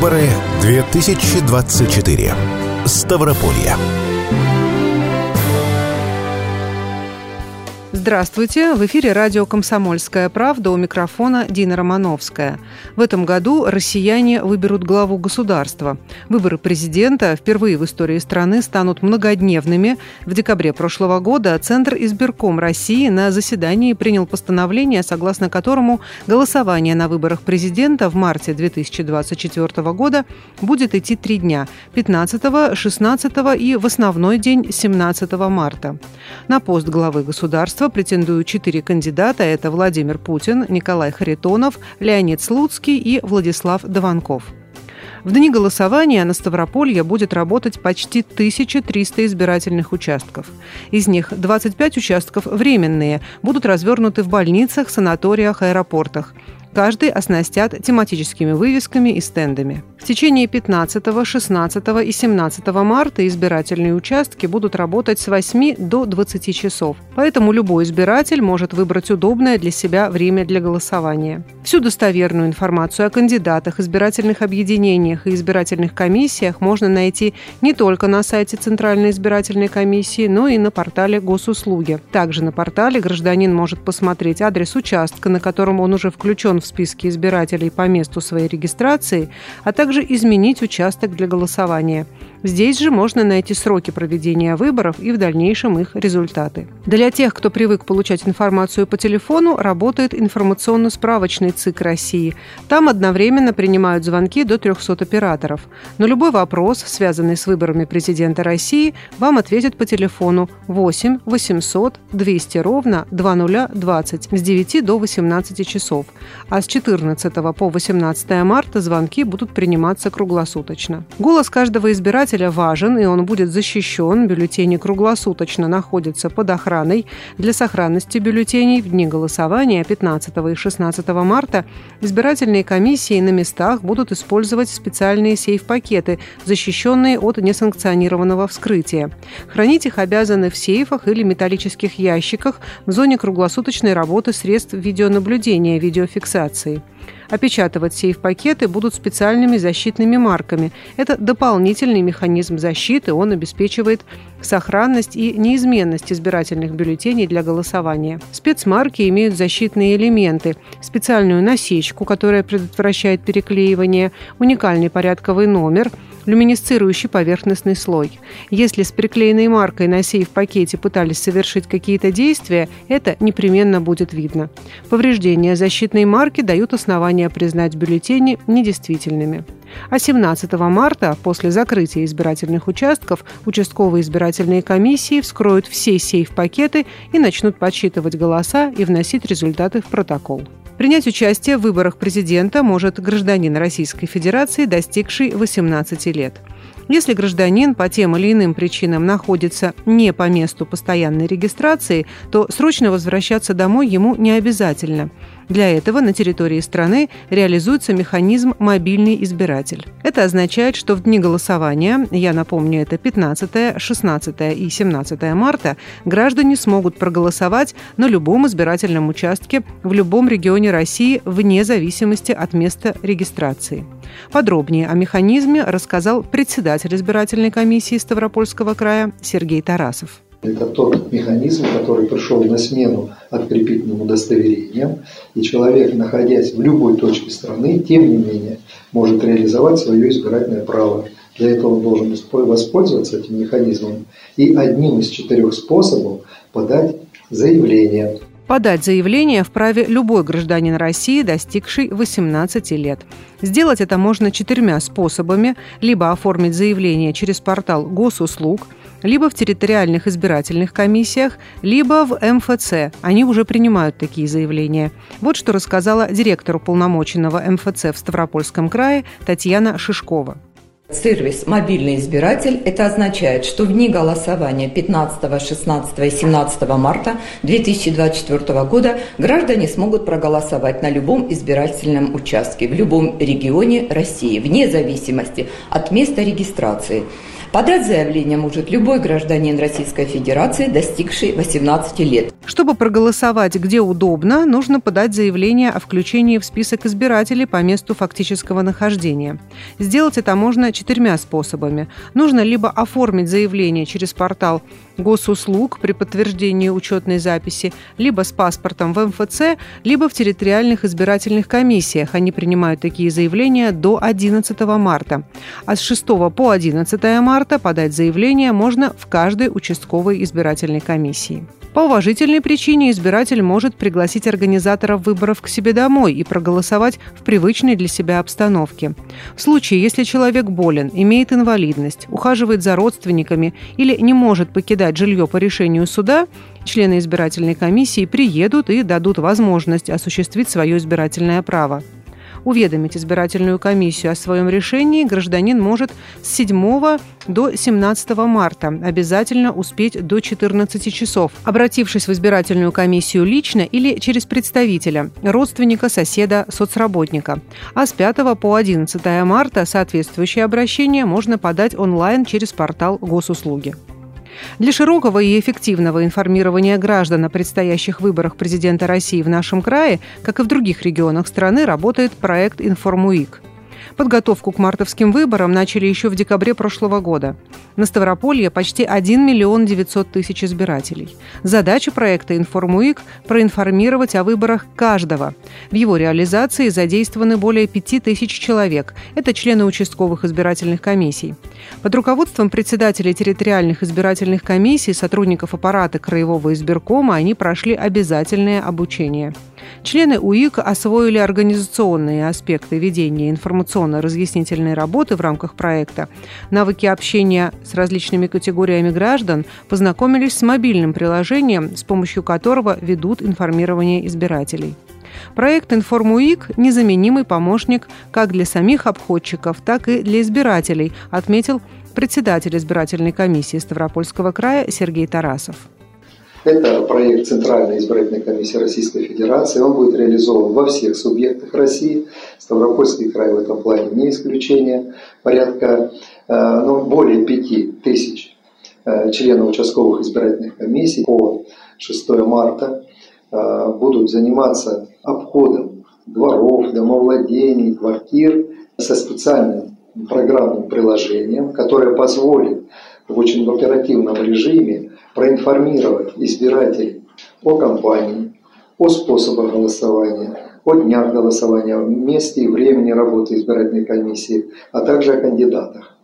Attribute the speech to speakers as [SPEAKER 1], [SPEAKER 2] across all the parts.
[SPEAKER 1] Выборы 2024. Ставрополье.
[SPEAKER 2] Здравствуйте! В эфире радио «Комсомольская правда» у микрофона Дина Романовская. В этом году россияне выберут главу государства. Выборы президента впервые в истории страны станут многодневными. В декабре прошлого года Центр избирком России на заседании принял постановление, согласно которому голосование на выборах президента в марте 2024 года будет идти три дня – 15, 16 и в основной день 17 марта. На пост главы государства претендуют четыре кандидата. Это Владимир Путин, Николай Харитонов, Леонид Слуцкий и Владислав Дованков. В дни голосования на Ставрополье будет работать почти 1300 избирательных участков. Из них 25 участков временные, будут развернуты в больницах, санаториях, аэропортах. Каждый оснастят тематическими вывесками и стендами. В течение 15, 16 и 17 марта избирательные участки будут работать с 8 до 20 часов. Поэтому любой избиратель может выбрать удобное для себя время для голосования. Всю достоверную информацию о кандидатах, избирательных объединениях и избирательных комиссиях можно найти не только на сайте Центральной избирательной комиссии, но и на портале Госуслуги. Также на портале гражданин может посмотреть адрес участка, на котором он уже включен в списке избирателей по месту своей регистрации, а также изменить участок для голосования. Здесь же можно найти сроки проведения выборов и в дальнейшем их результаты. Для тех, кто привык получать информацию по телефону, работает информационно-справочный ЦИК России. Там одновременно принимают звонки до 300 операторов. На любой вопрос, связанный с выборами президента России, вам ответят по телефону 8 800 200 ровно 2020 с 9 до 18 часов. А с 14 по 18 марта звонки будут приниматься круглосуточно. Голос каждого избирателя важен, и он будет защищен. Бюллетени круглосуточно находятся под охраной. Для сохранности бюллетеней в дни голосования 15 и 16 марта избирательные комиссии на местах будут использовать специальные сейф-пакеты, защищенные от несанкционированного вскрытия. Хранить их обязаны в сейфах или металлических ящиках в зоне круглосуточной работы средств видеонаблюдения и видеофиксации. Опечатывать сейф-пакеты будут специальными защитными марками. Это дополнительный механизм защиты, он обеспечивает сохранность и неизменность избирательных бюллетеней для голосования. Спецмарки имеют защитные элементы, специальную насечку, которая предотвращает переклеивание, уникальный порядковый номер – люминесцирующий поверхностный слой. Если с приклеенной маркой на сейф-пакете пытались совершить какие-то действия, это непременно будет видно. Повреждения защитной марки дают основания признать бюллетени недействительными. А 17 марта, после закрытия избирательных участков, участковые избирательные комиссии вскроют все сейф-пакеты и начнут подсчитывать голоса и вносить результаты в протокол. Принять участие в выборах президента может гражданин Российской Федерации, достигший 18 лет. Если гражданин по тем или иным причинам находится не по месту постоянной регистрации, то срочно возвращаться домой ему не обязательно. Для этого на территории страны реализуется механизм «мобильный избиратель». Это означает, что в дни голосования, я напомню, это 15, 16 и 17 марта, граждане смогут проголосовать на любом избирательном участке в любом регионе России вне зависимости от места регистрации. Подробнее о механизме рассказал председатель избирательной комиссии Ставропольского края Сергей Тарасов.
[SPEAKER 3] Это тот механизм, который пришел на смену открепительным удостоверениям, и человек, находясь в любой точке страны, тем не менее, может реализовать свое избирательное право. Для этого он должен воспользоваться этим механизмом и одним из четырех способов подать заявление.
[SPEAKER 2] Подать заявление вправе любой гражданин России, достигший 18 лет. Сделать это можно четырьмя способами. Либо оформить заявление через портал госуслуг, либо в территориальных избирательных комиссиях, либо в МФЦ. Они уже принимают такие заявления. Вот что рассказала директор уполномоченного МФЦ в Ставропольском крае Татьяна Шишкова.
[SPEAKER 4] Сервис «Мобильный избиратель» – это означает, что в дни голосования 15, 16 и 17 марта 2024 года граждане смогут проголосовать на любом избирательном участке в любом регионе России, вне зависимости от места регистрации. Подать заявление может любой гражданин Российской Федерации, достигший 18 лет.
[SPEAKER 2] Чтобы проголосовать где удобно, нужно подать заявление о включении в список избирателей по месту фактического нахождения. Сделать это можно четырьмя способами. Нужно либо оформить заявление через портал госуслуг при подтверждении учетной записи, либо с паспортом в МФЦ, либо в территориальных избирательных комиссиях. Они принимают такие заявления до 11 марта. А с 6 по 11 марта подать заявление можно в каждой участковой избирательной комиссии. По уважительной причине избиратель может пригласить организаторов выборов к себе домой и проголосовать в привычной для себя обстановке. В случае, если человек болен, имеет инвалидность, ухаживает за родственниками или не может покидать жилье по решению суда, члены избирательной комиссии приедут и дадут возможность осуществить свое избирательное право. Уведомить избирательную комиссию о своем решении гражданин может с 7 до 17 марта, обязательно успеть до 14 часов, обратившись в избирательную комиссию лично или через представителя, родственника, соседа, соцработника. А с 5 по 11 марта соответствующее обращение можно подать онлайн через портал госуслуги. Для широкого и эффективного информирования граждан о предстоящих выборах президента России в нашем крае, как и в других регионах страны, работает проект «Информуик». Подготовку к мартовским выборам начали еще в декабре прошлого года. На Ставрополье почти 1 миллион 900 тысяч избирателей. Задача проекта «Информуик» – проинформировать о выборах каждого. В его реализации задействованы более 5 тысяч человек. Это члены участковых избирательных комиссий. Под руководством председателей территориальных избирательных комиссий, сотрудников аппарата Краевого избиркома они прошли обязательное обучение. Члены УИК освоили организационные аспекты ведения информационно-разъяснительной работы в рамках проекта, навыки общения с различными категориями граждан, познакомились с мобильным приложением, с помощью которого ведут информирование избирателей. Проект «Информуик» – незаменимый помощник как для самих обходчиков, так и для избирателей, отметил председатель избирательной комиссии Ставропольского края Сергей Тарасов.
[SPEAKER 3] Это проект Центральной избирательной комиссии Российской Федерации. Он будет реализован во всех субъектах России. Ставропольский край в этом плане не исключение. Порядка э, ну, более 5 тысяч э, членов участковых избирательных комиссий по 6 марта э, будут заниматься обходом дворов, домовладений, квартир со специальным программным приложением, которое позволит в очень оперативном режиме проинформировать избирателей о кампании, о способах голосования, о днях голосования, о месте и времени работы избирательной комиссии, а также о кандидатах.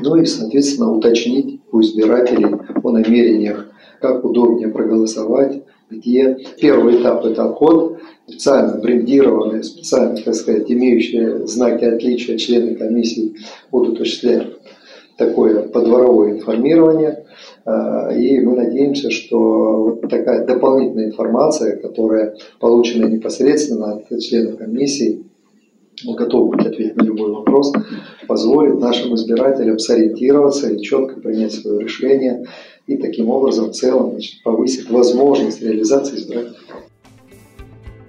[SPEAKER 3] Ну и, соответственно, уточнить у избирателей о намерениях, как удобнее проголосовать, где первый этап – это обход, специально брендированные, специально, так сказать, имеющие знаки отличия члены комиссии будут осуществлять такое подворовое информирование. А, и мы надеемся, что вот такая дополнительная информация, которая получена непосредственно от членов комиссии, мы готовы быть ответить на любой вопрос, позволит нашим избирателям сориентироваться и четко принять свое решение и таким образом в целом значит, повысит возможность реализации избирательных.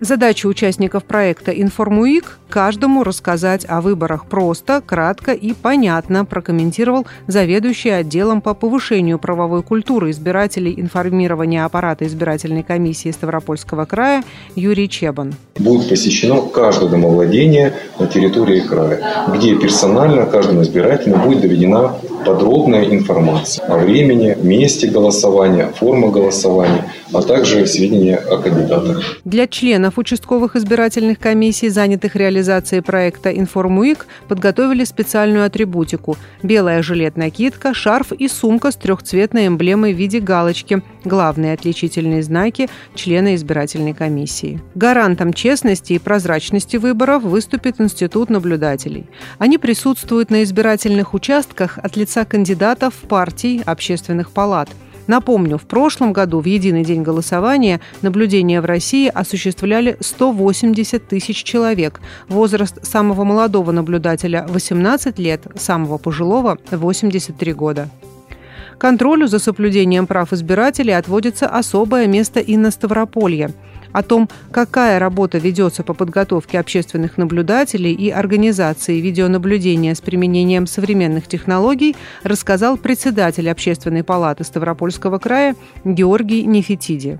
[SPEAKER 2] Задача участников проекта «Информуик» – каждому рассказать о выборах просто, кратко и понятно, прокомментировал заведующий отделом по повышению правовой культуры избирателей информирования аппарата избирательной комиссии Ставропольского края Юрий Чебан.
[SPEAKER 5] Будет посещено каждое домовладение на территории края, где персонально каждому избирателю будет доведена подробная информация о времени, месте голосования, форма голосования, а также сведения о кандидатах.
[SPEAKER 2] Для членов участковых избирательных комиссий, занятых реализацией проекта «Информуик», подготовили специальную атрибутику – белая жилет-накидка, шарф и сумка с трехцветной эмблемой в виде галочки – главные отличительные знаки члена избирательной комиссии. Гарантом честности и прозрачности выборов выступит Институт наблюдателей. Они присутствуют на избирательных участках от лица кандидатов, партий, общественных палат – Напомню, в прошлом году в единый день голосования наблюдения в России осуществляли 180 тысяч человек. Возраст самого молодого наблюдателя – 18 лет, самого пожилого – 83 года. Контролю за соблюдением прав избирателей отводится особое место и на Ставрополье. О том, какая работа ведется по подготовке общественных наблюдателей и организации видеонаблюдения с применением современных технологий, рассказал председатель Общественной палаты Ставропольского края Георгий Нефетиди.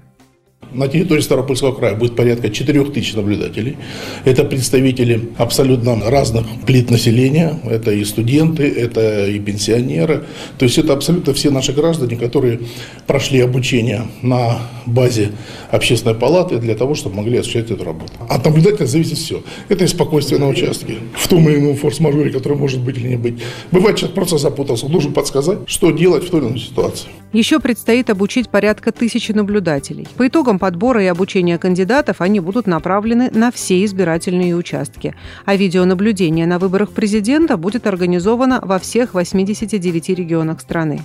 [SPEAKER 6] На территории Ставропольского края будет порядка 4 тысяч наблюдателей. Это представители абсолютно разных плит населения. Это и студенты, это и пенсионеры. То есть это абсолютно все наши граждане, которые прошли обучение на базе общественной палаты для того, чтобы могли осуществлять эту работу. От наблюдателя зависит все. Это и спокойствие на участке, в том или ином форс-мажоре, который может быть или не быть. Бывает, человек просто запутался, он должен подсказать, что делать в той или иной ситуации.
[SPEAKER 2] Еще предстоит обучить порядка тысячи наблюдателей. По итогам подбора и обучения кандидатов они будут направлены на все избирательные участки. А видеонаблюдение на выборах президента будет организовано во всех 89 регионах страны.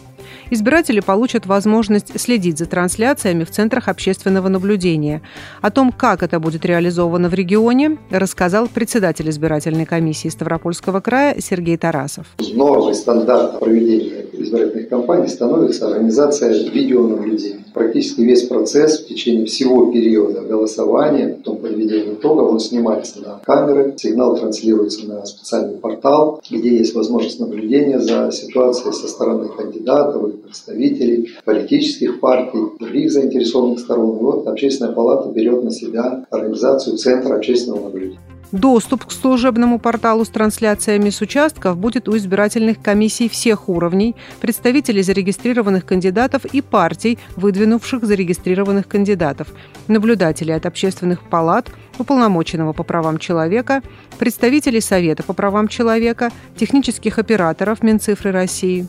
[SPEAKER 2] Избиратели получат возможность следить за трансляциями в центрах общественного наблюдения. О том, как это будет реализовано в регионе, рассказал председатель избирательной комиссии Ставропольского края Сергей Тарасов.
[SPEAKER 3] Нормой стандарта проведения избирательных кампаний становится организация видеонаблюдения. Практически весь процесс в течение всего периода голосования, потом подведения итогов, он снимается на камеры, сигнал транслируется на специальный портал, где есть возможность наблюдения за ситуацией со стороны кандидатов представителей политических партий, других заинтересованных сторон. И вот Общественная палата берет на себя организацию Центра общественного наблюдения.
[SPEAKER 2] Доступ к служебному порталу с трансляциями с участков будет у избирательных комиссий всех уровней, представителей зарегистрированных кандидатов и партий, выдвинувших зарегистрированных кандидатов, наблюдателей от общественных палат, уполномоченного по правам человека, представителей Совета по правам человека, технических операторов Минцифры России.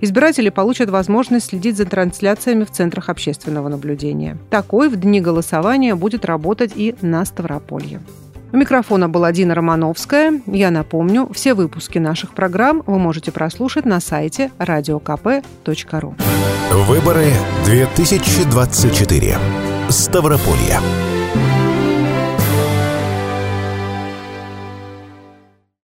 [SPEAKER 2] Избиратели получат возможность следить за трансляциями в центрах общественного наблюдения. Такой в дни голосования будет работать и на Ставрополье. У микрофона была Дина Романовская. Я напомню, все выпуски наших программ вы можете прослушать на сайте radiokp.ru.
[SPEAKER 1] Выборы 2024. Ставрополье.